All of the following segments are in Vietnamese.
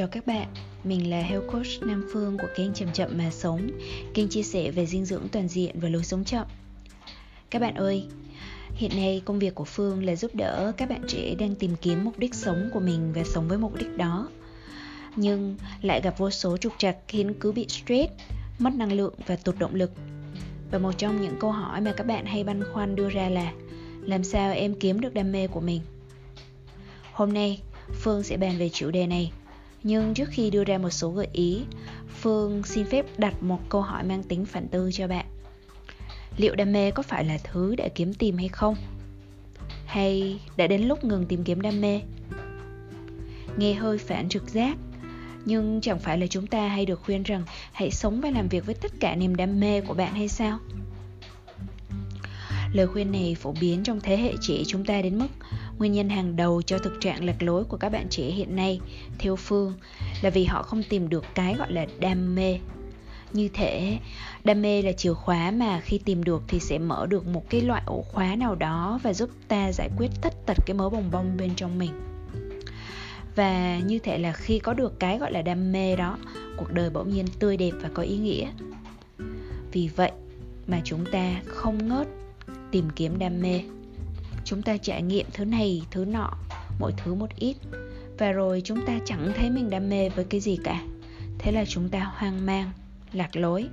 Chào các bạn, mình là Health Coach Nam Phương của kênh Chậm Chậm Mà Sống Kênh chia sẻ về dinh dưỡng toàn diện và lối sống chậm. Các bạn ơi, hiện nay công việc của Phương là giúp đỡ các bạn trẻ đang tìm kiếm mục đích sống của mình và sống với mục đích đó. Nhưng lại gặp vô số trục trặc khiến cứ bị stress, mất năng lượng và tụt động lực. Và một trong những câu hỏi mà các bạn hay băn khoăn đưa ra là Làm sao em kiếm được đam mê của mình? Hôm nay, Phương sẽ bàn về chủ đề này nhưng trước khi đưa ra một số gợi ý, Phương xin phép đặt một câu hỏi mang tính phản tư cho bạn. Liệu đam mê có phải là thứ để kiếm tìm hay không? Hay đã đến lúc ngừng tìm kiếm đam mê? Nghe hơi phản trực giác, nhưng chẳng phải là chúng ta hay được khuyên rằng hãy sống và làm việc với tất cả niềm đam mê của bạn hay sao? Lời khuyên này phổ biến trong thế hệ trẻ chúng ta đến mức Nguyên nhân hàng đầu cho thực trạng lạc lối của các bạn trẻ hiện nay, theo Phương, là vì họ không tìm được cái gọi là đam mê. Như thế, đam mê là chìa khóa mà khi tìm được thì sẽ mở được một cái loại ổ khóa nào đó và giúp ta giải quyết tất tật cái mớ bồng bông bên trong mình. Và như thế là khi có được cái gọi là đam mê đó, cuộc đời bỗng nhiên tươi đẹp và có ý nghĩa. Vì vậy mà chúng ta không ngớt tìm kiếm đam mê. Chúng ta trải nghiệm thứ này, thứ nọ, mỗi thứ một ít. Và rồi chúng ta chẳng thấy mình đam mê với cái gì cả. Thế là chúng ta hoang mang, lạc lối.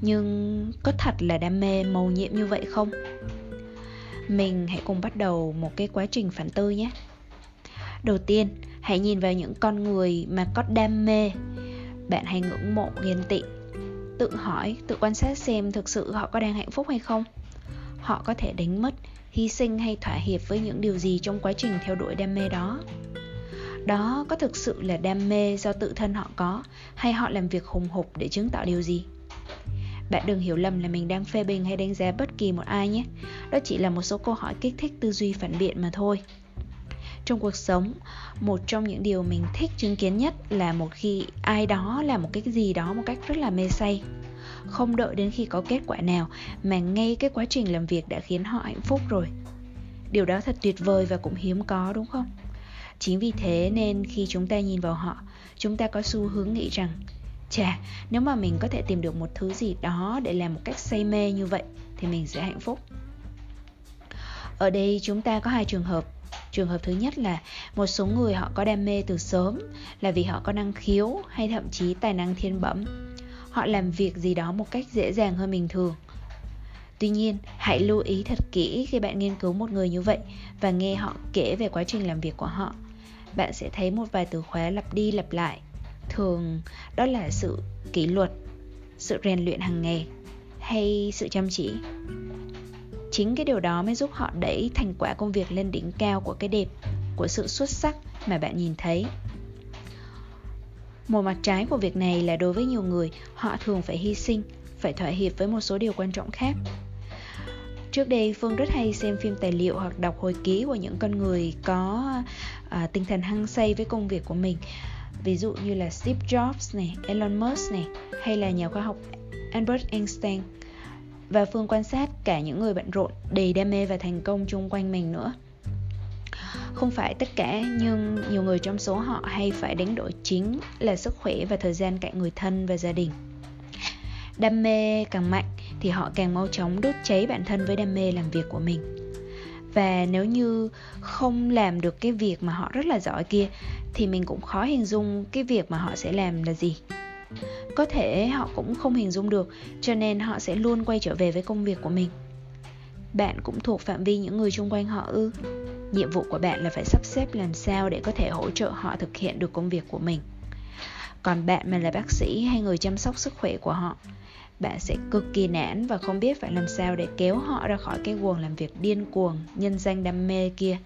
Nhưng có thật là đam mê màu nhiệm như vậy không? Mình hãy cùng bắt đầu một cái quá trình phản tư nhé. Đầu tiên, hãy nhìn vào những con người mà có đam mê. Bạn hay ngưỡng mộ ghen tị tự hỏi, tự quan sát xem thực sự họ có đang hạnh phúc hay không. Họ có thể đánh mất, hy sinh hay thỏa hiệp với những điều gì trong quá trình theo đuổi đam mê đó. Đó có thực sự là đam mê do tự thân họ có, hay họ làm việc hùng hục để chứng tỏ điều gì? Bạn đừng hiểu lầm là mình đang phê bình hay đánh giá bất kỳ một ai nhé. Đó chỉ là một số câu hỏi kích thích tư duy phản biện mà thôi trong cuộc sống. Một trong những điều mình thích chứng kiến nhất là một khi ai đó làm một cái gì đó một cách rất là mê say. Không đợi đến khi có kết quả nào mà ngay cái quá trình làm việc đã khiến họ hạnh phúc rồi. Điều đó thật tuyệt vời và cũng hiếm có, đúng không? Chính vì thế nên khi chúng ta nhìn vào họ, chúng ta có xu hướng nghĩ rằng, chà, nếu mà mình có thể tìm được một thứ gì đó để làm một cách say mê như vậy thì mình sẽ hạnh phúc. Ở đây chúng ta có hai trường hợp trường hợp thứ nhất là một số người họ có đam mê từ sớm là vì họ có năng khiếu hay thậm chí tài năng thiên bẩm. Họ làm việc gì đó một cách dễ dàng hơn bình thường. Tuy nhiên, hãy lưu ý thật kỹ khi bạn nghiên cứu một người như vậy và nghe họ kể về quá trình làm việc của họ. Bạn sẽ thấy một vài từ khóa lặp đi lặp lại. Thường, đó là sự kỷ luật, sự rèn luyện hàng ngày hay sự chăm chỉ chính cái điều đó mới giúp họ đẩy thành quả công việc lên đỉnh cao của cái đẹp của sự xuất sắc mà bạn nhìn thấy một mặt trái của việc này là đối với nhiều người, họ thường phải hy sinh, phải thỏa hiệp với một số điều quan trọng khác. Trước đây Phương rất hay xem phim tài liệu hoặc đọc hồi ký của những con người có à, tinh thần hăng say với công việc của mình. Ví dụ như là Steve Jobs này, Elon Musk này hay là nhà khoa học Albert Einstein. Và Phương quan sát cả những người bận rộn, đầy đam mê và thành công chung quanh mình nữa. Không phải tất cả nhưng nhiều người trong số họ hay phải đánh đổi chính là sức khỏe và thời gian cạnh người thân và gia đình. Đam mê càng mạnh thì họ càng mau chóng đốt cháy bản thân với đam mê làm việc của mình. Và nếu như không làm được cái việc mà họ rất là giỏi kia thì mình cũng khó hình dung cái việc mà họ sẽ làm là gì có thể họ cũng không hình dung được, cho nên họ sẽ luôn quay trở về với công việc của mình. Bạn cũng thuộc phạm vi những người xung quanh họ ư? Nhiệm vụ của bạn là phải sắp xếp làm sao để có thể hỗ trợ họ thực hiện được công việc của mình. Còn bạn mà là bác sĩ hay người chăm sóc sức khỏe của họ, bạn sẽ cực kỳ nản và không biết phải làm sao để kéo họ ra khỏi cái guồng làm việc điên cuồng, nhân danh đam mê kia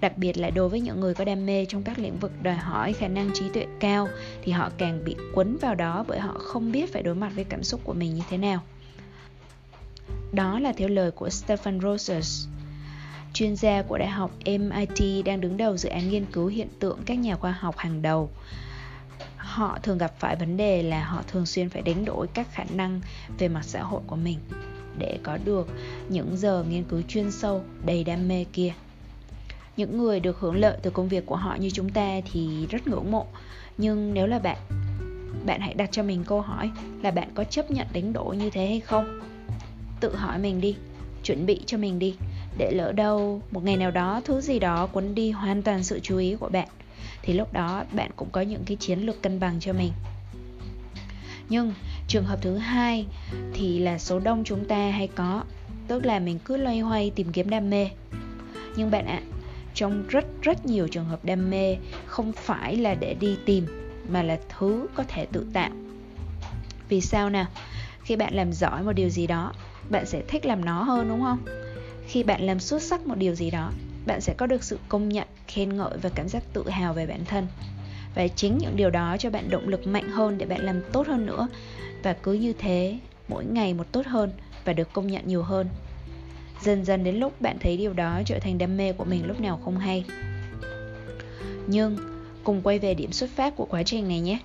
đặc biệt là đối với những người có đam mê trong các lĩnh vực đòi hỏi khả năng trí tuệ cao thì họ càng bị quấn vào đó bởi họ không biết phải đối mặt với cảm xúc của mình như thế nào đó là theo lời của Stephen Rogers, chuyên gia của Đại học MIT đang đứng đầu dự án nghiên cứu hiện tượng các nhà khoa học hàng đầu. Họ thường gặp phải vấn đề là họ thường xuyên phải đánh đổi các khả năng về mặt xã hội của mình để có được những giờ nghiên cứu chuyên sâu đầy đam mê kia những người được hưởng lợi từ công việc của họ như chúng ta thì rất ngưỡng mộ. Nhưng nếu là bạn bạn hãy đặt cho mình câu hỏi là bạn có chấp nhận đánh đổi như thế hay không? Tự hỏi mình đi, chuẩn bị cho mình đi, để lỡ đâu một ngày nào đó thứ gì đó cuốn đi hoàn toàn sự chú ý của bạn, thì lúc đó bạn cũng có những cái chiến lược cân bằng cho mình. Nhưng trường hợp thứ hai thì là số đông chúng ta hay có, tức là mình cứ loay hoay tìm kiếm đam mê. Nhưng bạn ạ trong rất rất nhiều trường hợp đam mê, không phải là để đi tìm, mà là thứ có thể tự tạo. Vì sao nào? Khi bạn làm giỏi một điều gì đó, bạn sẽ thích làm nó hơn, đúng không? Khi bạn làm xuất sắc một điều gì đó, bạn sẽ có được sự công nhận, khen ngợi và cảm giác tự hào về bản thân. Và chính những điều đó cho bạn động lực mạnh hơn để bạn làm tốt hơn nữa. Và cứ như thế, mỗi ngày một tốt hơn và được công nhận nhiều hơn dần dần đến lúc bạn thấy điều đó trở thành đam mê của mình lúc nào không hay. Nhưng, cùng quay về điểm xuất phát của quá trình này nhé.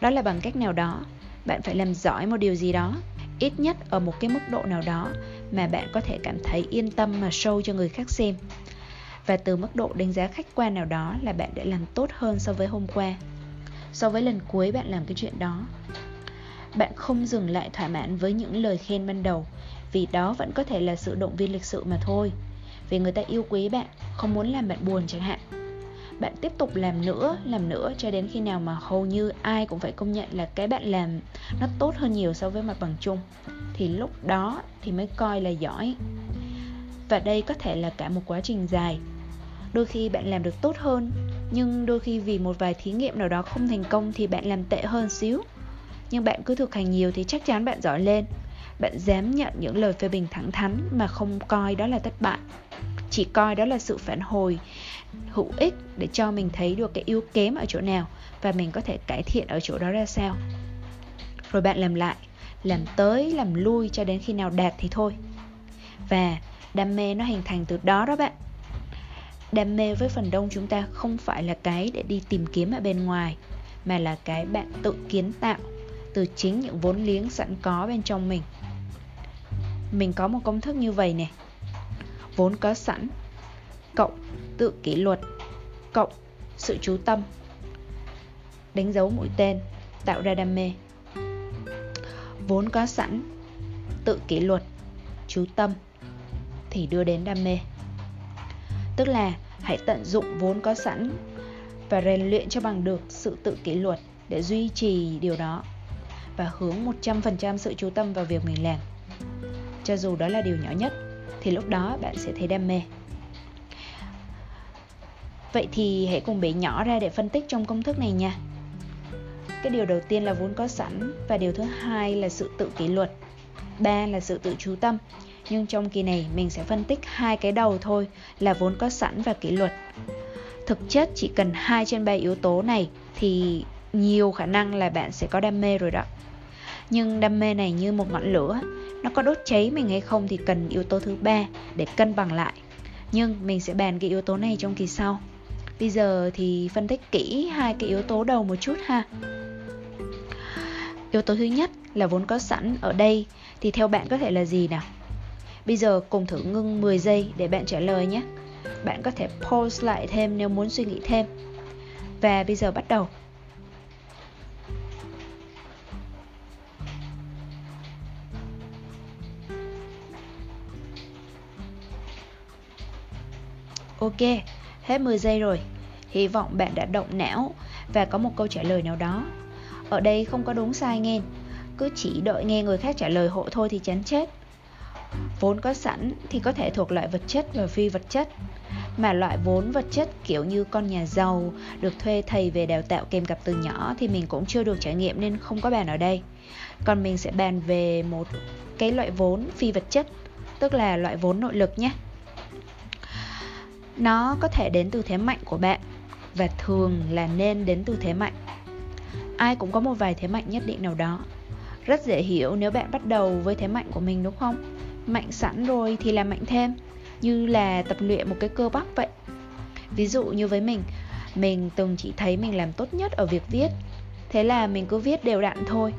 Đó là bằng cách nào đó, bạn phải làm giỏi một điều gì đó, ít nhất ở một cái mức độ nào đó mà bạn có thể cảm thấy yên tâm mà show cho người khác xem. Và từ mức độ đánh giá khách quan nào đó là bạn đã làm tốt hơn so với hôm qua. So với lần cuối bạn làm cái chuyện đó, bạn không dừng lại thỏa mãn với những lời khen ban đầu vì đó vẫn có thể là sự động viên lịch sự mà thôi. Vì người ta yêu quý bạn, không muốn làm bạn buồn chẳng hạn. Bạn tiếp tục làm nữa làm nữa cho đến khi nào mà hầu như ai cũng phải công nhận là cái bạn làm nó tốt hơn nhiều so với mặt bằng chung. Thì lúc đó thì mới coi là giỏi. Và đây có thể là cả một quá trình dài. Đôi khi bạn làm được tốt hơn, nhưng đôi khi vì một vài thí nghiệm nào đó không thành công thì bạn làm tệ hơn xíu. Nhưng bạn cứ thực hành nhiều thì chắc chắn bạn giỏi lên bạn dám nhận những lời phê bình thẳng thắn mà không coi đó là thất bại. Chỉ coi đó là sự phản hồi hữu ích để cho mình thấy được cái yếu kém ở chỗ nào và mình có thể cải thiện ở chỗ đó ra sao. Rồi bạn làm lại, làm tới, làm lui cho đến khi nào đạt thì thôi. Và đam mê nó hình thành từ đó đó bạn. Đam mê với phần đông chúng ta không phải là cái để đi tìm kiếm ở bên ngoài, mà là cái bạn tự kiến tạo từ chính những vốn liếng sẵn có bên trong mình mình có một công thức như vậy nè. Vốn có sẵn, cộng tự kỷ luật, cộng sự chú tâm. Đánh dấu mũi tên, tạo ra đam mê. Vốn có sẵn, tự kỷ luật, chú tâm, thì đưa đến đam mê. Tức là hãy tận dụng vốn có sẵn và rèn luyện cho bằng được sự tự kỷ luật để duy trì điều đó và hướng 100% sự chú tâm vào việc mình làm. Cho dù đó là điều nhỏ nhất thì lúc đó bạn sẽ thấy đam mê. Vậy thì hãy cùng bị nhỏ ra để phân tích trong công thức này nha. Cái điều đầu tiên là vốn có sẵn và điều thứ hai là sự tự kỷ luật. Ba là sự tự chú tâm. Nhưng trong kỳ này mình sẽ phân tích hai cái đầu thôi là vốn có sẵn và kỷ luật. Thực chất chỉ cần hai trên ba yếu tố này thì nhiều khả năng là bạn sẽ có đam mê rồi đó. Nhưng đam mê này như một ngọn lửa, nó có đốt cháy mình hay không thì cần yếu tố thứ ba để cân bằng lại. Nhưng mình sẽ bàn cái yếu tố này trong kỳ sau. Bây giờ thì phân tích kỹ hai cái yếu tố đầu một chút ha. Yếu tố thứ nhất là vốn có sẵn ở đây thì theo bạn có thể là gì nào? Bây giờ cùng thử ngưng 10 giây để bạn trả lời nhé. Bạn có thể pause lại thêm nếu muốn suy nghĩ thêm. Và bây giờ bắt đầu. Ok, hết 10 giây rồi. Hy vọng bạn đã động não và có một câu trả lời nào đó. Ở đây không có đúng sai nghe, cứ chỉ đợi nghe người khác trả lời hộ thôi thì chán chết. Vốn có sẵn thì có thể thuộc loại vật chất và phi vật chất. Mà loại vốn vật chất kiểu như con nhà giàu được thuê thầy về đào tạo kèm cặp từ nhỏ thì mình cũng chưa được trải nghiệm nên không có bàn ở đây. Còn mình sẽ bàn về một cái loại vốn phi vật chất, tức là loại vốn nội lực nhé. Nó có thể đến từ thế mạnh của bạn và thường là nên đến từ thế mạnh. Ai cũng có một vài thế mạnh nhất định nào đó. Rất dễ hiểu nếu bạn bắt đầu với thế mạnh của mình đúng không? Mạnh sẵn rồi thì làm mạnh thêm, như là tập luyện một cái cơ bắp vậy. Ví dụ như với mình, mình từng chỉ thấy mình làm tốt nhất ở việc viết. Thế là mình cứ viết đều đặn thôi.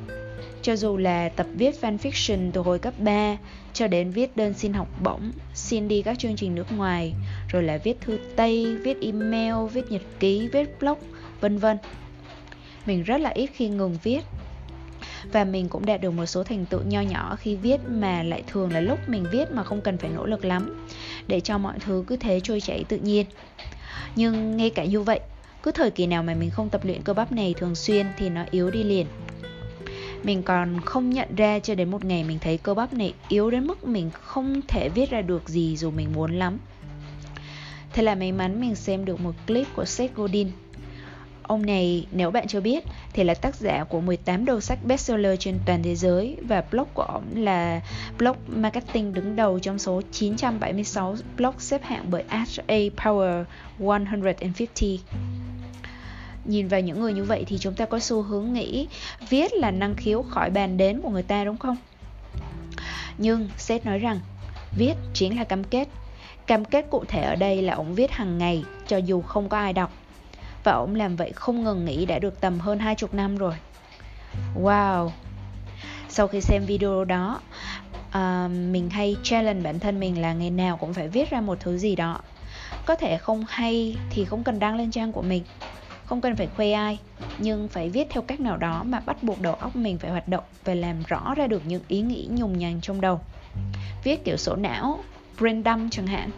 Cho dù là tập viết fanfiction từ hồi cấp 3 cho đến viết đơn xin học bổng, xin đi các chương trình nước ngoài, rồi là viết thư Tây, viết email, viết nhật ký, viết blog, vân vân. Mình rất là ít khi ngừng viết. Và mình cũng đạt được một số thành tựu nho nhỏ khi viết mà lại thường là lúc mình viết mà không cần phải nỗ lực lắm để cho mọi thứ cứ thế trôi chảy tự nhiên. Nhưng ngay cả như vậy cứ thời kỳ nào mà mình không tập luyện cơ bắp này thường xuyên thì nó yếu đi liền mình còn không nhận ra cho đến một ngày mình thấy cơ bắp này yếu đến mức mình không thể viết ra được gì dù mình muốn lắm thế là may mắn mình xem được một clip của Seth Godin Ông này, nếu bạn chưa biết, thì là tác giả của 18 đầu sách bestseller trên toàn thế giới và blog của ông là blog marketing đứng đầu trong số 976 blog xếp hạng bởi HA Power 150. Nhìn vào những người như vậy thì chúng ta có xu hướng nghĩ viết là năng khiếu khỏi bàn đến của người ta đúng không? Nhưng Seth nói rằng viết chính là cam kết. Cam kết cụ thể ở đây là ông viết hàng ngày cho dù không có ai đọc. Và ông làm vậy không ngừng nghỉ đã được tầm hơn hai chục năm rồi. Wow! Sau khi xem video đó uh, Mình hay challenge bản thân mình là ngày nào cũng phải viết ra một thứ gì đó. Có thể không hay thì không cần đăng lên trang của mình. Không cần phải khoe ai Nhưng phải viết theo cách nào đó mà bắt buộc đầu óc mình phải hoạt động Và làm rõ ra được những ý nghĩ nhùng nhằng trong đầu. Viết kiểu sổ não, brain dump chẳng hạn.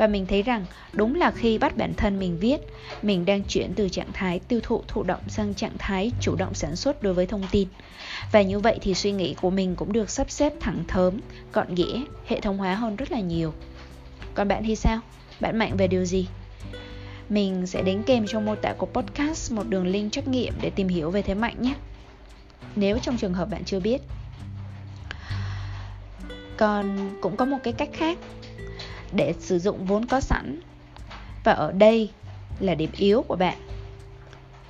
Và mình thấy rằng đúng là khi bắt bản thân mình viết mình đang chuyển từ trạng thái tiêu thụ thụ động sang trạng thái chủ động sản xuất đối với thông tin. Và như vậy thì suy nghĩ của mình cũng được sắp xếp thẳng thớm gọn ghẽ hệ thống hóa hơn rất là nhiều. Còn bạn thì sao? Bạn mạnh về điều gì? Mình sẽ đính kèm trong mô tả của podcast một đường link trắc nghiệm để tìm hiểu về thế mạnh nhé. Nếu trong trường hợp bạn chưa biết. Còn cũng có một cái cách khác. Để sử dụng vốn có sẵn. Và ở đây là điểm yếu của bạn.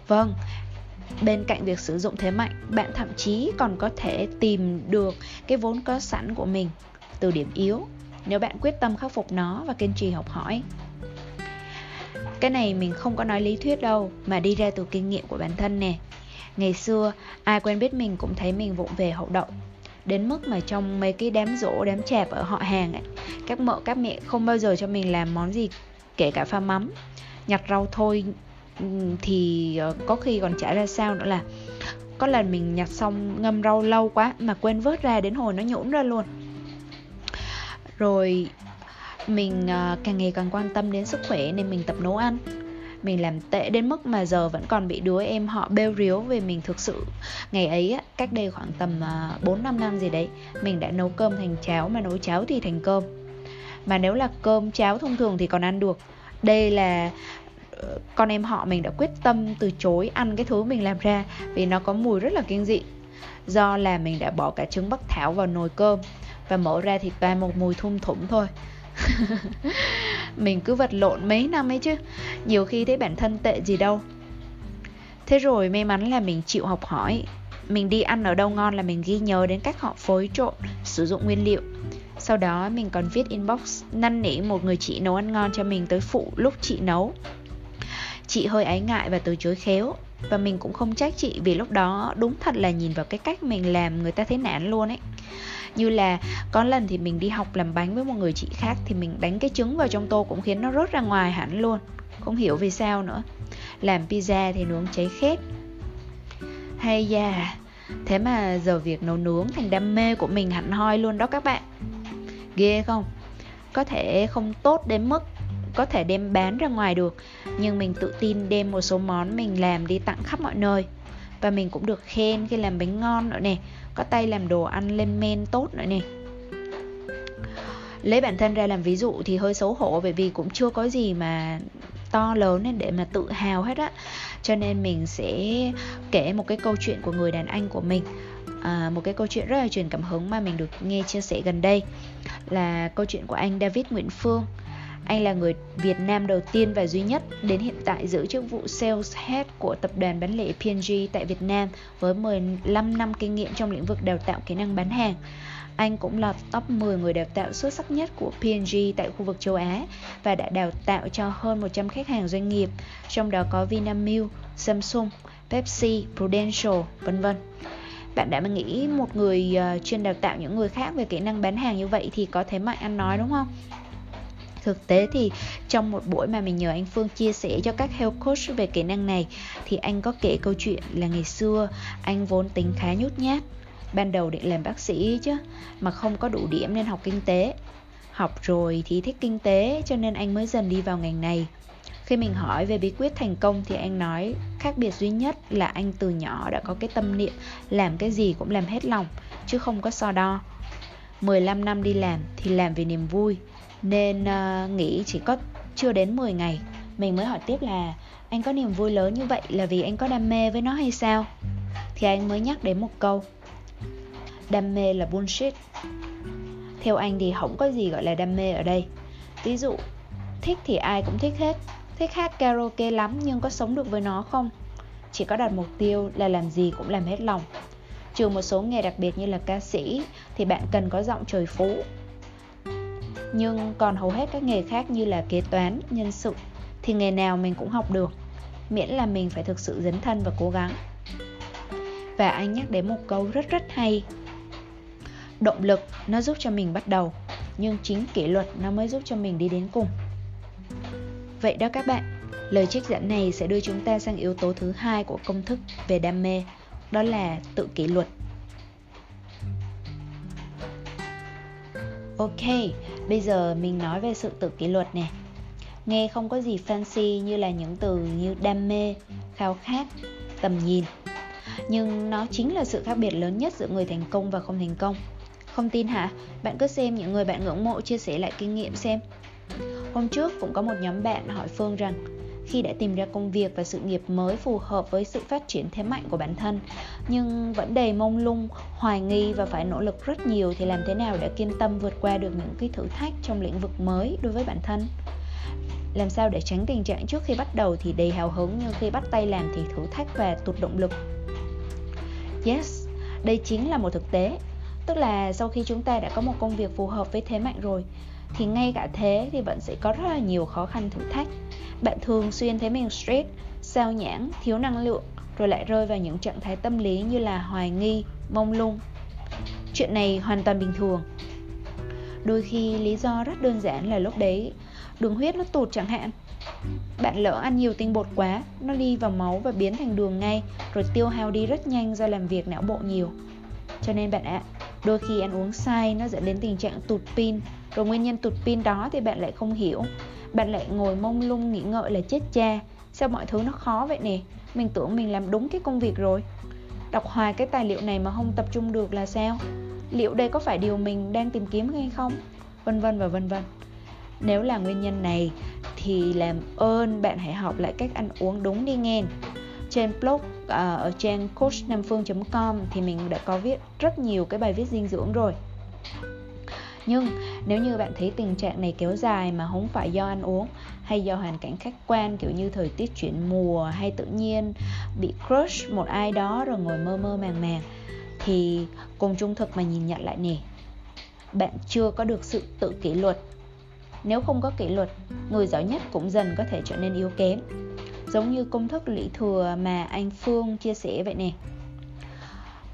Vâng bên cạnh việc sử dụng thế mạnh, bạn thậm chí còn có thể tìm được cái vốn có sẵn của mình từ điểm yếu nếu bạn quyết tâm khắc phục nó và kiên trì học hỏi cái này mình không có nói lý thuyết đâu, mà đi ra từ kinh nghiệm của bản thân nè. Ngày xưa, ai quen biết mình cũng thấy mình vụng về hậu đậu. Đến mức mà trong mấy cái đám rỗ, đám chạp ở họ hàng ấy, các mợ, các mẹ không bao giờ cho mình làm món gì, kể cả pha mắm. Nhặt rau thôi thì ờ, có khi còn chả ra sao nữa là có lần mình nhặt xong ngâm rau lâu quá mà quên vớt ra đến hồi nó nhũn ra luôn. Rồi mình à, càng ngày càng quan tâm đến sức khỏe nên mình tập nấu ăn. Mình làm tệ đến mức mà giờ vẫn còn bị đứa em họ bêu riếu về mình thực sự. Ngày ấy á, cách đây khoảng tầm à, 4 5 năm gì đấy mình đã nấu cơm thành cháo mà nấu cháo thì thành cơm. Mà nếu là cơm cháo thông thường thì còn ăn được. Đây là ờ, con em họ mình đã quyết tâm từ chối ăn cái thứ mình làm ra vì nó có mùi rất là kinh dị. Do là mình đã bỏ cả trứng bắc thảo vào nồi cơm và mở ra thì toàn một mùi thum thủm thôi. mình cứ vật lộn mấy năm ấy chứ, nhiều khi thấy bản thân tệ gì đâu. Thế rồi may mắn là mình chịu học hỏi. Mình đi ăn ở đâu ngon là mình ghi nhớ đến cách họ phối trộn, sử dụng nguyên liệu. Sau đó mình còn viết inbox, năn nỉ một người chị nấu ăn ngon cho mình tới phụ lúc chị nấu. Chị hơi ái ngại và từ chối khéo. Và mình cũng không trách chị vì lúc đó đúng thật là nhìn vào cái cách mình làm người ta thấy nản luôn ấy như là có lần thì mình đi học làm bánh với một người chị khác thì mình đánh cái trứng vào trong tô cũng khiến nó rớt ra ngoài hẳn luôn. Không hiểu vì sao nữa. Làm pizza thì nướng cháy khét. Hay da, thế mà giờ việc nấu nướng thành đam mê của mình hẳn hoi luôn đó các bạn. Ghê không? Có thể không tốt đến mức có thể đem bán ra ngoài được, nhưng mình tự tin đem một số món mình làm đi tặng khắp mọi nơi. Và mình cũng được khen khi làm bánh ngon nữa nè có tay làm đồ ăn lên men tốt nữa nè. Lấy bản thân ra làm ví dụ thì hơi xấu hổ bởi vì cũng chưa có gì mà to lớn nên để mà tự hào hết á. Cho nên mình sẽ kể một cái câu chuyện của người đàn anh của mình. À, một cái câu chuyện rất là truyền cảm hứng mà mình được nghe chia sẻ gần đây là câu chuyện của anh David Nguyễn Phương anh là người Việt Nam đầu tiên và duy nhất đến hiện tại giữ chức vụ Sales Head của tập đoàn bán lẻ P&G tại Việt Nam với 15 năm kinh nghiệm trong lĩnh vực đào tạo kỹ năng bán hàng. Anh cũng là top 10 người đào tạo xuất sắc nhất của P&G tại khu vực châu Á và đã đào tạo cho hơn 100 khách hàng doanh nghiệp, trong đó có Vinamilk, Samsung, Pepsi, Prudential, vân vân. bạn đã nghĩ một người ờ, chuyên đào tạo những người khác về kỹ năng bán hàng như vậy thì có thế mạnh ăn nói đúng không thực tế thì trong một buổi mà mình nhờ anh Phương chia sẻ cho các health coach về kỹ năng này, thì anh có kể câu chuyện là ngày xưa anh vốn tính khá nhút nhát. Ban đầu định làm bác sĩ chứ, mà không có đủ điểm nên học kinh tế. Học rồi thì thích kinh tế, cho nên anh mới dần đi vào ngành này. Khi mình hỏi về bí quyết thành công thì anh nói, khác biệt duy nhất là anh từ nhỏ đã có cái tâm niệm làm cái gì cũng làm hết lòng, chứ không có so đo. 15 năm đi làm thì làm vì niềm vui nên ờ, uh, nghĩ chỉ có chưa đến 10 ngày. Mình mới hỏi tiếp là anh có niềm vui lớn như vậy là vì anh có đam mê với nó hay sao? Thì anh mới nhắc đến một câu đam mê là bullshit. Theo anh thì không có gì gọi là đam mê ở đây. Ví dụ thích thì ai cũng thích hết. Thích hát karaoke lắm nhưng có sống được với nó không? Chỉ có đặt mục tiêu là làm gì cũng làm hết lòng. Trừ một số nghề đặc biệt như là ca sĩ thì bạn cần có giọng trời phú nhưng còn hầu hết các nghề khác như là kế toán, nhân sự thì nghề nào mình cũng học được, miễn là mình phải thực sự dấn thân và cố gắng. Và anh nhắc đến một câu rất rất hay, động lực, nó giúp cho mình bắt đầu, nhưng chính kỷ luật nó mới giúp cho mình đi đến cùng. Vậy đó các bạn, lời trích dẫn này sẽ đưa chúng ta sang yếu tố thứ hai của công thức về đam mê, đó là tự kỷ luật. Ok, bây giờ mình nói về sự tự kỷ luật nè nghe không có gì fancy như là những từ như đam mê, khao khát, tầm nhìn nhưng nó chính là sự khác biệt lớn nhất giữa người thành công và không thành công không tin hả? Bạn cứ xem những người bạn ngưỡng mộ chia sẻ lại kinh nghiệm xem. Hôm trước cũng có một nhóm bạn hỏi Phương rằng khi đã tìm ra công việc và sự nghiệp mới phù hợp với sự phát triển thế mạnh của bản thân nhưng vẫn đầy mông lung, hoài nghi và phải nỗ lực rất nhiều thì làm thế nào để kiên tâm vượt qua được những cái thử thách trong lĩnh vực mới đối với bản thân? Làm sao để tránh tình trạng trước khi bắt đầu thì đầy hào hứng nhưng khi bắt tay làm thì thử thách và tụt động lực? Yes, đây chính là một thực tế tức là sau khi chúng ta đã có một công việc phù hợp với thế mạnh rồi thì ngay cả thế thì vẫn sẽ có rất là nhiều khó khăn thử thách. Bạn thường xuyên thấy mình stress, sao nhãng, thiếu năng lượng, rồi lại rơi vào những trạng thái tâm lý như là hoài nghi, mông lung. Chuyện này hoàn toàn bình thường. Đôi khi lý do rất đơn giản là lúc đấy đường huyết nó tụt chẳng hạn. Bạn lỡ ăn nhiều tinh bột quá, nó đi vào máu và biến thành đường ngay, rồi tiêu hao đi rất nhanh do làm việc não bộ nhiều. Cho nên bạn ạ, đôi khi ăn uống sai nó dẫn đến tình trạng tụt pin rồi nguyên nhân tụt pin đó thì bạn lại không hiểu. Bạn lại ngồi mông lung nghĩ ngợi là chết cha. Sao mọi thứ nó khó vậy nè? Mình tưởng mình làm đúng cái công việc rồi. Đọc hoài cái tài liệu này mà không tập trung được là sao? Liệu đây có phải điều mình đang tìm kiếm hay không? Vân vân và vân vân. Nếu là nguyên nhân này thì làm ơn bạn hãy học lại cách ăn uống đúng đi nghe. Trên blog ờ, ở trang coachnamphương.com thì mình đã có viết rất nhiều cái bài viết dinh dưỡng rồi nhưng nếu như bạn thấy tình trạng này kéo dài mà không phải do ăn uống hay do hoàn cảnh khách quan, kiểu như thời tiết chuyển mùa hay tự nhiên bị crush một ai đó rồi ngồi mơ mơ màng màng, thì cùng trung thực mà nhìn nhận lại nè. Bạn chưa có được sự tự kỷ luật. Nếu không có kỷ luật, người giỏi nhất cũng dần có thể trở nên yếu kém. Giống như công thức lũy thừa mà anh Phương chia sẻ vậy nè.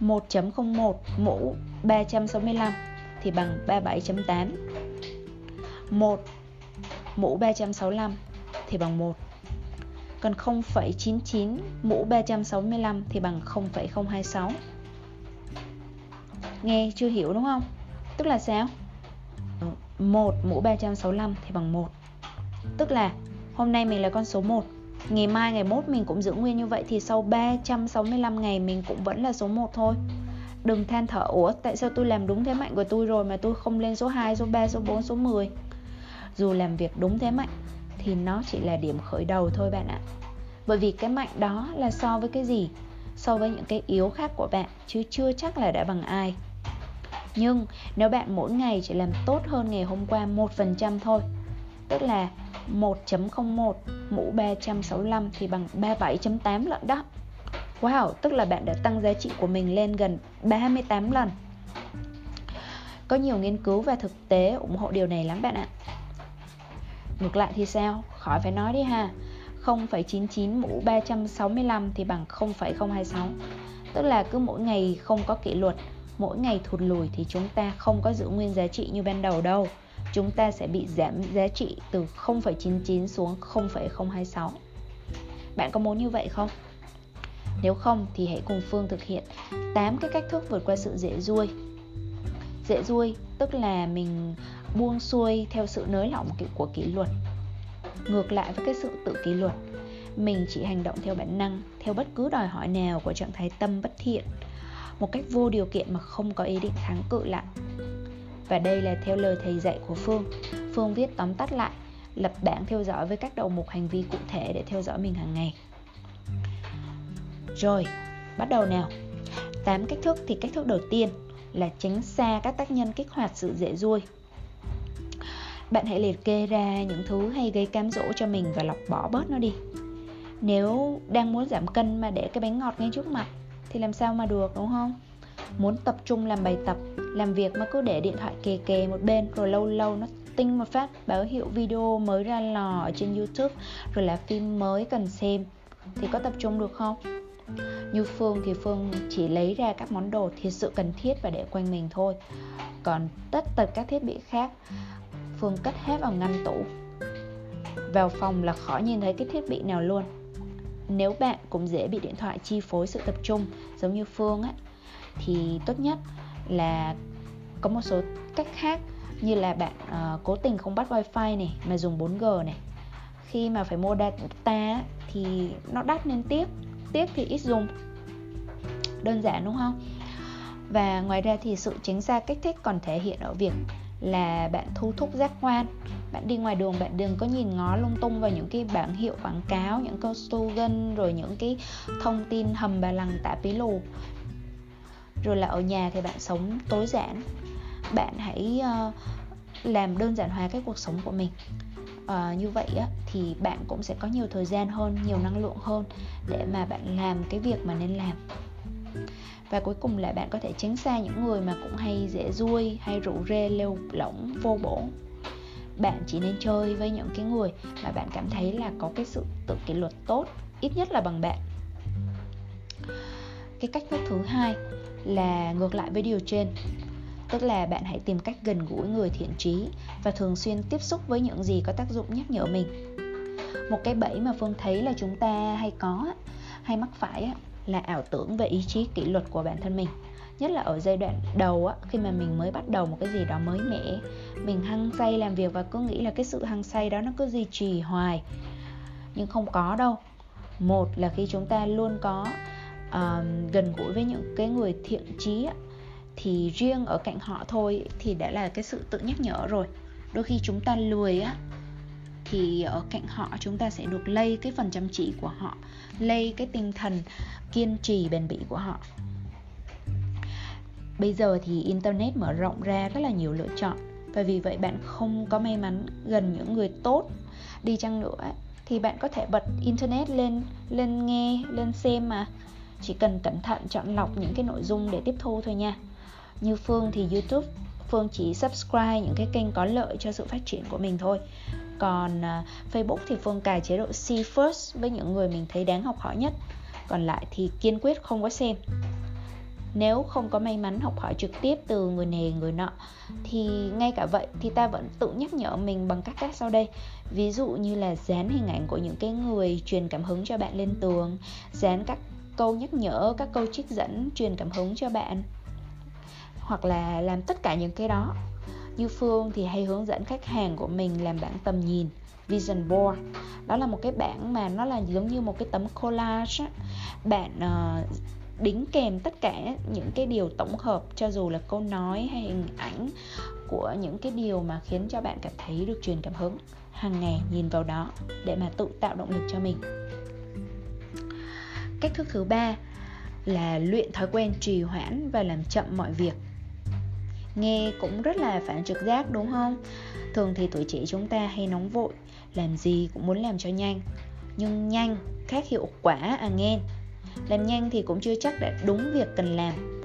1.01 mũ 365 thì bằng 37.8 1 mũ 365 thì bằng 1 Còn 0,99 mũ 365 thì bằng 0,026 Nghe chưa hiểu đúng không? Tức là sao? 1 mũ 365 thì bằng 1 Tức là hôm nay mình là con số 1 Ngày mai ngày mốt mình cũng giữ nguyên như vậy Thì sau 365 ngày mình cũng vẫn là số 1 thôi. Đừng than thở. Ủa tại sao tôi làm đúng thế mạnh của tôi rồi Mà tôi không lên số 2, số 3, số 4, số 10 Dù làm việc đúng thế mạnh Thì nó chỉ là điểm khởi đầu thôi bạn ạ. Bởi vì cái mạnh đó là so với cái gì? So với những cái yếu khác của bạn Chứ chưa chắc là đã bằng ai. Nhưng nếu bạn mỗi ngày chỉ làm tốt hơn ngày hôm qua 1% thôi Tức là 1.01 mũ 365 thì bằng 37.8 lận đó. Wow, tức là bạn đã tăng giá trị của mình lên gần 38 lần. Có nhiều nghiên cứu và thực tế ủng hộ điều này lắm bạn ạ. Ngược lại thì sao? Khỏi phải nói đi ha. 0,99 mũ 365 thì bằng 0,026 tức là cứ mỗi ngày không có kỷ luật mỗi ngày thụt lùi thì chúng ta không có giữ nguyên giá trị như ban đầu đâu. Chúng ta sẽ bị giảm giá trị từ 0,99 xuống 0,026 bạn có muốn như vậy không? Nếu không thì hãy cùng Phương thực hiện 8 cái cách thức vượt qua sự dễ dui. Dễ dui tức là mình buông xuôi theo sự nới lỏng của kỷ luật. Ngược lại với cái sự tự kỷ luật, Mình chỉ hành động theo bản năng, Theo bất cứ đòi hỏi nào của trạng thái tâm bất thiện, Một cách vô điều kiện mà không có ý định kháng cự lại. Và đây là theo lời thầy dạy của Phương. Phương viết tóm tắt lại, Lập bảng theo dõi với các đầu mục hành vi cụ thể để theo dõi mình hàng ngày. Rồi, bắt đầu nào. 8 cách thức thì cách thức đầu tiên là tránh xa các tác nhân kích hoạt sự dễ ruôi bạn hãy liệt kê ra những thứ hay gây cám dỗ cho mình và lọc bỏ bớt nó đi. Nếu đang muốn giảm cân mà để cái bánh ngọt ngay trước mặt thì làm sao mà được đúng không? Muốn tập trung làm bài tập làm việc mà cứ để điện thoại kề kề một bên rồi lâu lâu nó tinh một phát báo hiệu video mới ra lò ở trên youtube rồi là phim mới cần xem thì có tập trung được không? Như Phương thì Phương chỉ lấy ra các món đồ thiệt sự cần thiết và để quanh mình thôi. Còn tất tật các thiết bị khác Phương cất hết vào ngăn tủ. Vào phòng là khó nhìn thấy cái thiết bị nào luôn. Nếu bạn cũng dễ bị điện thoại chi phối sự tập trung Giống như Phương á Thì tốt nhất là có một số cách khác Như là bạn uh, cố tình không bắt wifi này Mà dùng 4G này. Khi mà phải mua data thì nó đắt nên tiếc Tiếc thì ít dùng. Đơn giản đúng không? Và ngoài ra thì sự tránh xa kích thích còn thể hiện ở việc là bạn thu thúc giác quan. Bạn đi ngoài đường bạn đừng có nhìn ngó lung tung vào những cái bảng hiệu quảng cáo những câu slogan rồi những cái thông tin hầm bà lằng tạ pí lù. Rồi là ở nhà thì bạn sống tối giản. Bạn hãy uh, làm đơn giản hóa cái cuộc sống của mình à, như vậy á, thì bạn cũng sẽ có nhiều thời gian hơn nhiều năng lượng hơn để mà bạn làm cái việc mà nên làm. Và cuối cùng là bạn có thể tránh xa những người mà cũng hay dễ ruôi hay rủ rê lêu lỏng vô bổ. Bạn chỉ nên chơi với những cái người mà bạn cảm thấy là có cái sự tự kỷ luật tốt ít nhất là bằng bạn. Cái cách thức thứ hai là ngược lại với điều trên tức là bạn hãy tìm cách gần gũi người thiện trí và thường xuyên tiếp xúc với những gì có tác dụng nhắc nhở mình. Một cái bẫy mà phương thấy là chúng ta hay có hay mắc phải là ảo tưởng về ý chí kỷ luật của bản thân mình. Nhất là ở giai đoạn đầu á khi mà mình mới bắt đầu một cái gì đó mới mẻ. Mình hăng say làm việc và cứ nghĩ là cái sự hăng say đó nó cứ duy trì hoài. Nhưng không có đâu. Một là khi chúng ta luôn có uh, gần gũi với những cái người thiện trí á, thì riêng ở cạnh họ thôi thì đã là cái sự tự nhắc nhở rồi. Đôi khi chúng ta lười á, thì ở cạnh họ chúng ta sẽ được lây cái phần chăm chỉ của họ, lây cái tinh thần kiên trì, bền bỉ của họ. Bây giờ thì internet mở rộng ra rất là nhiều lựa chọn. Và vì vậy bạn không có may mắn gần những người tốt đi chăng nữa thì bạn có thể bật internet lên lên nghe, lên xem mà. Chỉ cần cẩn thận chọn lọc những cái nội dung để tiếp thu thôi nha như phương thì youtube. Phương chỉ subscribe những cái kênh có lợi cho sự phát triển của mình thôi. Còn uh, facebook thì phương cài chế độ see first với những người mình thấy đáng học hỏi nhất. Còn lại thì kiên quyết không có xem. Nếu không có may mắn học hỏi trực tiếp từ người này người nọ thì ngay cả vậy thì ta vẫn tự nhắc nhở mình bằng các cách sau đây. Ví dụ như là dán hình ảnh của những cái người truyền cảm hứng cho bạn lên tường dán các câu nhắc nhở các câu trích dẫn truyền cảm hứng cho bạn hoặc là làm tất cả những cái đó. Như phương thì hay hướng dẫn khách hàng của mình làm bảng tầm nhìn vision board. Đó là một cái bảng mà nó là giống như một cái tấm collage bạn uh, đính kèm tất cả những cái điều tổng hợp cho dù là câu nói hay hình ảnh của những cái điều mà khiến cho bạn cảm thấy được truyền cảm hứng hàng ngày nhìn vào đó để mà tự tạo động lực cho mình. Cách thức thứ ba là luyện thói quen trì hoãn và làm chậm mọi việc nghe cũng rất là phản trực giác đúng không? Thường thì tuổi trẻ chúng ta hay nóng vội làm gì cũng muốn làm cho nhanh. Nhưng nhanh khác hiệu quả à nghe. Làm nhanh thì cũng chưa chắc đã đúng việc cần làm.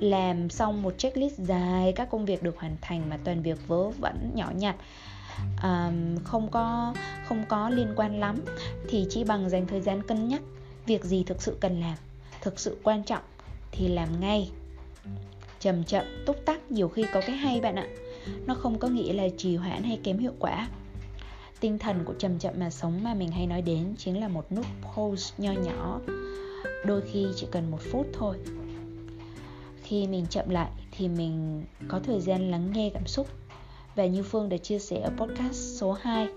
Làm xong một checklist dài các công việc được hoàn thành mà toàn việc vớ vẩn nhỏ nhặt um, không có không có liên quan lắm thì chỉ bằng dành thời gian cân nhắc việc gì thực sự cần làm thực sự quan trọng thì làm ngay chậm chậm, túc tắc, nhiều khi có cái hay bạn ạ. Nó không có nghĩa là trì hoãn hay kém hiệu quả. Tinh thần của chậm chậm mà sống mà mình hay nói đến chính là một nút pause nho nhỏ. Đôi khi chỉ cần một phút thôi. Khi mình chậm lại thì mình có thời gian lắng nghe cảm xúc. Và như Phương đã chia sẻ ở podcast số 2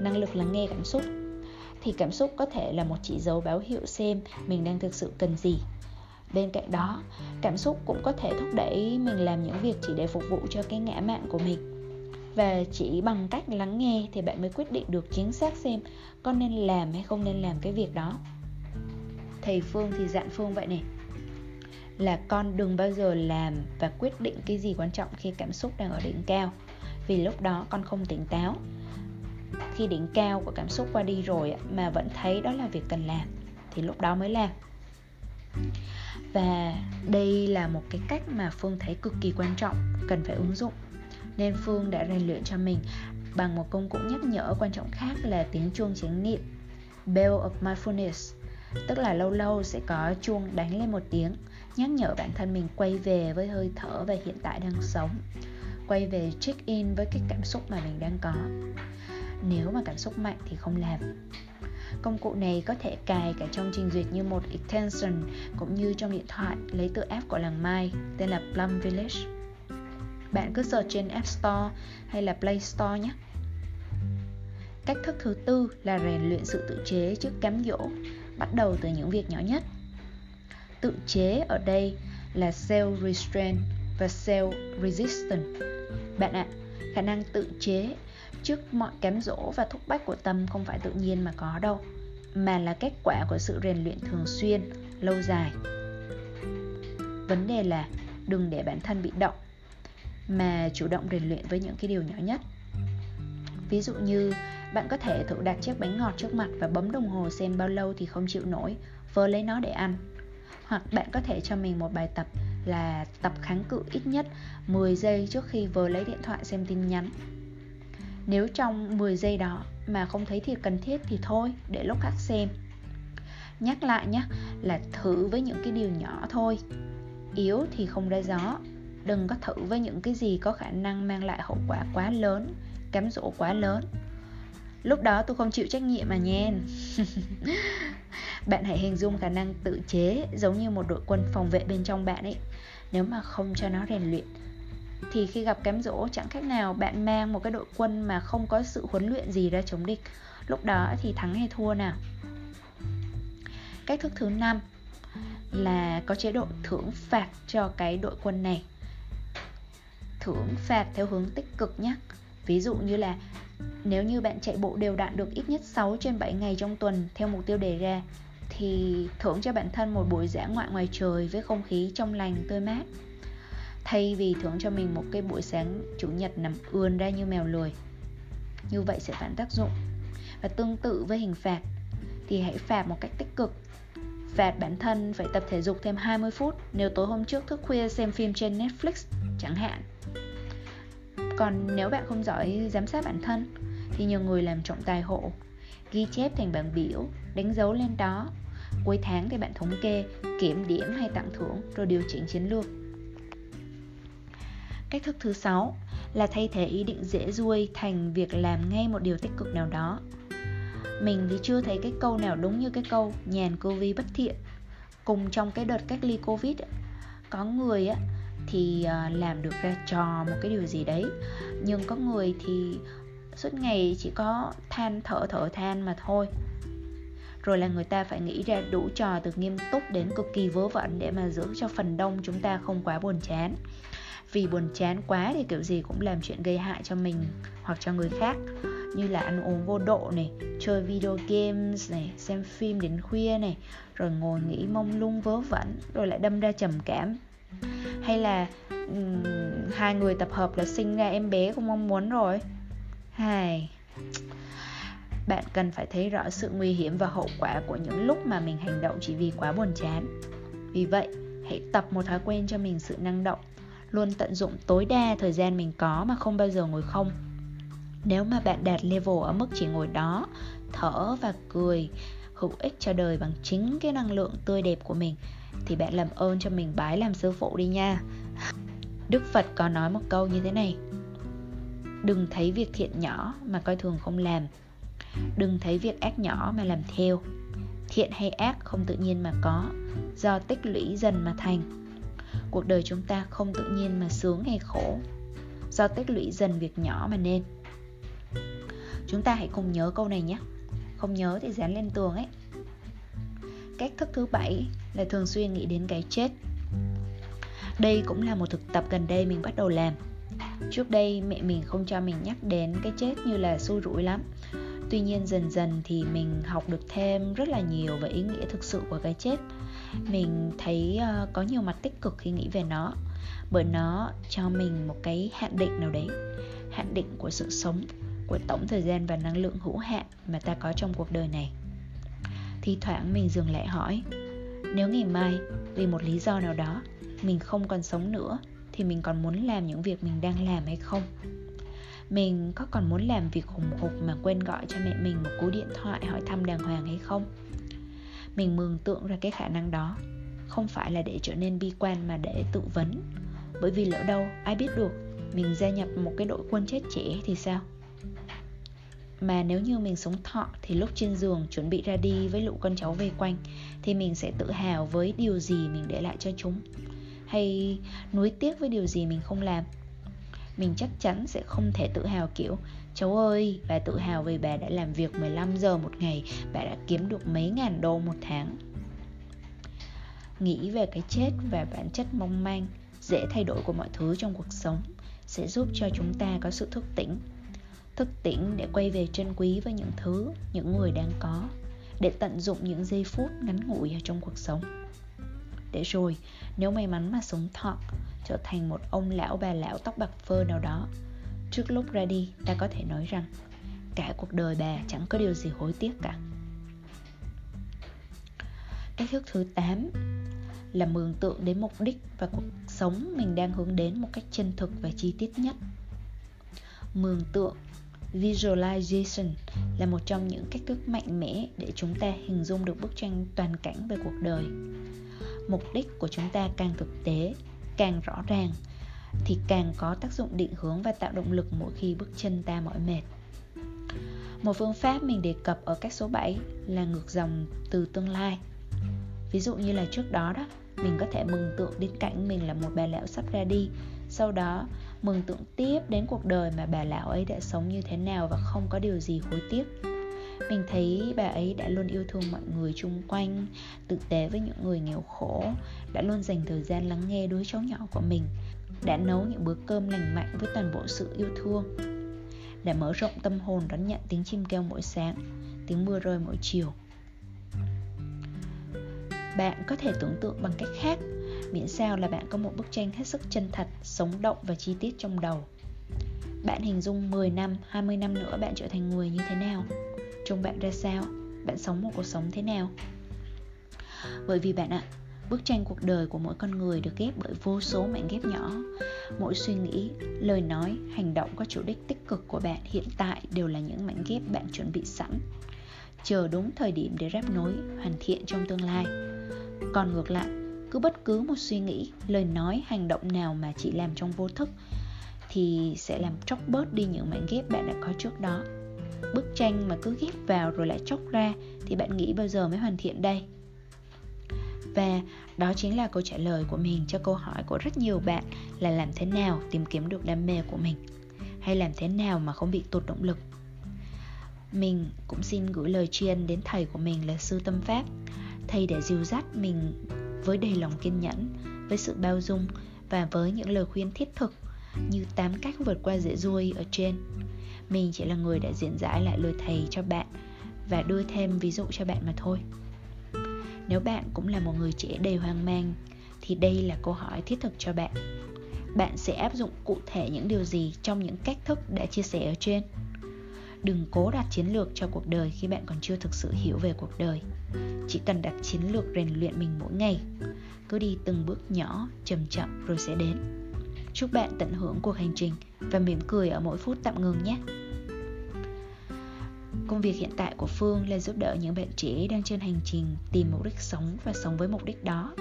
năng lực lắng nghe cảm xúc, thì cảm xúc có thể là một chỉ dấu báo hiệu xem mình đang thực sự cần gì bên cạnh đó, cảm xúc cũng có thể thúc đẩy mình làm những việc chỉ để phục vụ cho cái ngã mạng của mình. Và chỉ bằng cách lắng nghe thì bạn mới quyết định được chính xác xem con nên làm hay không nên làm cái việc đó. Thầy phương thì dặn phương vậy này là con đừng bao giờ làm và quyết định cái gì quan trọng khi cảm xúc đang ở đỉnh cao, vì lúc đó con không tỉnh táo. Khi đỉnh cao của cảm xúc qua đi rồi mà vẫn thấy đó là việc cần làm, thì lúc đó mới làm và đây là một cái cách mà phương thấy cực kỳ quan trọng, cần phải ứng dụng. Nên phương đã rèn luyện cho mình bằng một công cụ nhắc nhở quan trọng khác là tiếng chuông chánh niệm, bell of mindfulness. Tức là lâu lâu sẽ có chuông đánh lên một tiếng, nhắc nhở bản thân mình quay về với hơi thở và hiện tại đang sống, quay về check in với cái cảm xúc mà mình đang có. Nếu mà cảm xúc mạnh thì không làm. Công cụ này có thể cài cả trong trình duyệt như một extension cũng như trong điện thoại lấy từ app của làng Mai tên là Plum Village. Bạn cứ search trên App Store hay là Play Store nhé. Cách thức thứ tư là rèn luyện sự tự chế trước cám dỗ, bắt đầu từ những việc nhỏ nhất. Tự chế ở đây là self-restraint và self resistance Bạn ạ, à, khả năng tự chế trước mọi cám dỗ và thúc bách của tâm không phải tự nhiên mà có đâu, mà là kết quả của sự rèn luyện thường xuyên, lâu dài. Vấn đề là đừng để bản thân bị động, mà chủ động rèn luyện với những cái điều nhỏ nhất. Ví dụ như, bạn có thể thử đặt chiếc bánh ngọt trước mặt và bấm đồng hồ xem bao lâu thì không chịu nổi vơ lấy nó để ăn. Hoặc bạn có thể cho mình một bài tập là tập kháng cự ít nhất 10 giây trước khi vờ lấy điện thoại xem tin nhắn nếu trong 10 giây đó mà không thấy thì cần thiết thì thôi, để lúc khác xem. Nhắc lại nhé, là thử với những cái điều nhỏ thôi. Yếu thì không ra gió. Đừng có thử với những cái gì có khả năng mang lại hậu quả quá lớn, cám dỗ quá lớn. Lúc đó tôi không chịu trách nhiệm mà nhen Bạn hãy hình dung khả năng tự chế giống như một đội quân phòng vệ bên trong bạn ấy Nếu mà không cho nó rèn luyện thì khi gặp cám dỗ chẳng khác nào bạn mang một cái đội quân mà không có sự huấn luyện gì ra chống địch. Lúc đó thì thắng hay thua nào? Cách thức thứ năm là có chế độ thưởng phạt cho cái đội quân này. Thưởng phạt theo hướng tích cực nhé ví dụ như là nếu như bạn chạy bộ đều đặn được ít nhất 6 trên 7 ngày trong tuần theo mục tiêu đề ra, thì thưởng cho bản thân một buổi dã ngoại ngoài trời với không khí trong lành, tươi mát thay vì thưởng cho mình một cái buổi sáng chủ nhật nằm ươn ra như mèo lười. Như vậy sẽ phản tác dụng. Và tương tự với hình phạt, thì hãy phạt một cách tích cực. Phạt bản thân phải tập thể dục thêm 20 phút nếu tối hôm trước thức khuya xem phim trên Netflix chẳng hạn. Còn nếu bạn không giỏi giám sát bản thân, thì nhiều người làm trọng tài hộ, ghi chép thành bảng biểu, đánh dấu lên đó. Cuối tháng thì bạn thống kê, kiểm điểm hay tặng thưởng rồi điều chỉnh chiến lược. Cách thức thứ sáu là thay thế ý định dễ ruôi thành việc làm ngay một điều tích cực nào đó. Mình thì chưa thấy cái câu nào đúng như cái câu nhàn Covid bất thiện. Cùng trong cái đợt cách ly Covid có người á thì ờ, làm được ra trò một cái điều gì đấy, nhưng có người thì suốt ngày chỉ có than thở thở than mà thôi rồi là người ta phải nghĩ ra đủ trò từ nghiêm túc đến cực kỳ vớ vẩn để mà giữ cho phần đông chúng ta không quá buồn chán vì buồn chán quá thì kiểu gì cũng làm chuyện gây hại cho mình hoặc cho người khác. Như là ăn uống vô độ này chơi video games này xem phim đến khuya này rồi ngồi nghĩ mông lung vớ vẩn rồi lại đâm ra trầm cảm. Hay là um, hai người tập hợp là sinh ra em bé không mong muốn rồi. Hai bạn cần phải thấy rõ sự nguy hiểm và hậu quả của những lúc mà mình hành động chỉ vì quá buồn chán. Vì vậy hãy tập một thói quen cho mình sự năng động luôn tận dụng tối đa thời gian mình có mà không bao giờ ngồi không. Nếu mà bạn đạt level ở mức chỉ ngồi đó, thở và cười, hữu ích cho đời bằng chính cái năng lượng tươi đẹp của mình, thì bạn làm ơn cho mình bái làm sư phụ đi nha. Đức Phật có nói một câu như thế này. Đừng thấy việc thiện nhỏ mà coi thường không làm. Đừng thấy việc ác nhỏ mà làm theo. Thiện hay ác không tự nhiên mà có, Do tích lũy dần mà thành. Cuộc đời chúng ta không tự nhiên mà sướng hay khổ. Do tích lũy dần việc nhỏ mà nên. Chúng ta hãy cùng nhớ câu này nhé. Không nhớ thì dán lên tường ấy. Cách thức thứ bảy là thường xuyên nghĩ đến cái chết. Đây cũng là một thực tập gần đây mình bắt đầu làm. Trước đây mẹ mình không cho mình nhắc đến cái chết như là xui rủi lắm. Tuy nhiên dần dần thì mình học được thêm rất là nhiều về ý nghĩa thực sự của cái chết. Mình thấy ờ, có nhiều mặt tích cực khi nghĩ về nó, Bởi nó cho mình một cái hạn định nào đấy, Hạn định của sự sống, Của tổng thời gian và năng lượng hữu hạn mà ta có trong cuộc đời này. Thì thoảng mình dừng lại hỏi, Nếu ngày mai vì một lý do nào đó Mình không còn sống nữa Thì mình còn muốn làm những việc mình đang làm hay không? Mình có còn muốn làm việc hùng hục mà quên gọi cho mẹ mình một cú điện thoại hỏi thăm đàng hoàng hay không? Mình mường tượng ra cái khả năng đó. Không phải là để trở nên bi quan mà để tự vấn. Bởi vì lỡ đâu, ai biết được, mình gia nhập một cái đội quân chết trẻ thì sao? Mà nếu như mình sống thọ thì lúc trên giường chuẩn bị ra đi với lũ con cháu vây quanh thì mình sẽ tự hào với điều gì mình để lại cho chúng? Hay nuối tiếc với điều gì mình không làm? Mình chắc chắn sẽ không thể tự hào kiểu Cháu ơi, bà tự hào vì bà đã làm việc 15 giờ một ngày Bà đã kiếm được mấy ngàn đô một tháng. Nghĩ về cái chết và bản chất mong manh Dễ thay đổi của mọi thứ trong cuộc sống Sẽ giúp cho chúng ta có sự thức tỉnh. Thức tỉnh để quay về trân quý với những thứ, những người đang có Để tận dụng những giây phút ngắn ngủi ở trong cuộc sống. Để rồi, nếu may mắn mà sống thọ trở thành một ông lão bà lão tóc bạc phơ nào đó. Trước lúc ra đi, ta có thể nói rằng, cả cuộc đời bà chẳng có điều gì hối tiếc cả. Cách thức thứ 8 là mường tượng đến mục đích và cuộc sống mình đang hướng đến một cách chân thực và chi tiết nhất. Mường tượng, visualization, là một trong những cách thức mạnh mẽ để chúng ta hình dung được bức tranh toàn cảnh về cuộc đời. Mục đích của chúng ta càng thực tế càng rõ ràng thì càng có tác dụng định hướng và tạo động lực mỗi khi bước chân ta mỏi mệt. Một phương pháp mình đề cập ở cách số 7 là ngược dòng từ tương lai. Ví dụ như là trước đó đó, mình có thể mừng tượng đến cảnh mình là một bà lão sắp ra đi, sau đó mừng tượng tiếp đến cuộc đời mà bà lão ấy đã sống như thế nào và không có điều gì hối tiếc. Mình thấy bà ấy đã luôn yêu thương mọi người chung quanh tử tế với những người nghèo khổ Đã luôn dành thời gian lắng nghe đứa cháu nhỏ của mình Đã nấu những bữa cơm lành mạnh với toàn bộ sự yêu thương Đã mở rộng tâm hồn đón nhận tiếng chim kêu mỗi sáng Tiếng mưa rơi mỗi chiều. Bạn có thể tưởng tượng bằng cách khác Miễn sao là bạn có một bức tranh hết sức chân thật, sống động và chi tiết trong đầu. Bạn hình dung 10 năm, 20 năm nữa bạn trở thành người như thế nào? Trông bạn ra sao? Bạn sống một cuộc sống thế nào? Bởi vì bạn ạ, bức tranh cuộc đời của mỗi con người được ghép bởi vô số mảnh ghép nhỏ. Mỗi suy nghĩ, lời nói, hành động có chủ đích tích cực của bạn hiện tại đều là những mảnh ghép bạn chuẩn bị sẵn. Chờ đúng thời điểm để ráp nối, hoàn thiện trong tương lai. Còn ngược lại, cứ bất cứ một suy nghĩ, lời nói, hành động nào mà chỉ làm trong vô thức thì sẽ làm tróc bớt đi những mảnh ghép bạn đã có trước đó bức tranh mà cứ ghép vào rồi lại chóc ra thì bạn nghĩ bao giờ mới hoàn thiện đây? Và đó chính là câu trả lời của mình cho câu hỏi của rất nhiều bạn là làm thế nào tìm kiếm được đam mê của mình? Hay làm thế nào mà không bị tụt động lực? Mình cũng xin gửi lời tri ân đến thầy của mình là sư tâm pháp. Thầy đã dìu dắt mình với đầy lòng kiên nhẫn, với sự bao dung và với những lời khuyên thiết thực như 8 cách vượt qua dễ ruôi ở trên mình chỉ là người đã diễn giải lại lời thầy cho bạn và đưa thêm ví dụ cho bạn mà thôi. Nếu bạn cũng là một người trẻ đầy hoang mang, thì đây là câu hỏi thiết thực cho bạn. Bạn sẽ áp dụng cụ thể những điều gì trong những cách thức đã chia sẻ ở trên? Đừng cố đặt chiến lược cho cuộc đời khi bạn còn chưa thực sự hiểu về cuộc đời. Chỉ cần đặt chiến lược rèn luyện mình mỗi ngày, cứ đi từng bước nhỏ, chậm chậm rồi sẽ đến chúc bạn tận hưởng cuộc hành trình và mỉm cười ở mỗi phút tạm ngừng nhé. Công việc hiện tại của Phương là giúp đỡ những bạn trẻ đang trên hành trình tìm mục đích sống và sống với mục đích đó.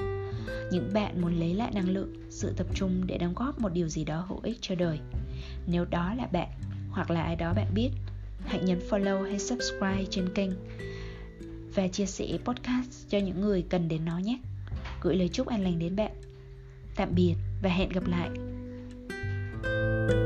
những bạn muốn lấy lại năng lượng, sự tập trung để đóng góp một điều gì đó hữu ích cho đời. Nếu đó là bạn hoặc là ai đó bạn biết, hãy nhấn follow hay subscribe trên kênh và chia sẻ podcast cho những người cần đến nó nhé. Gửi lời chúc an lành đến bạn. Tạm biệt và hẹn gặp lại. you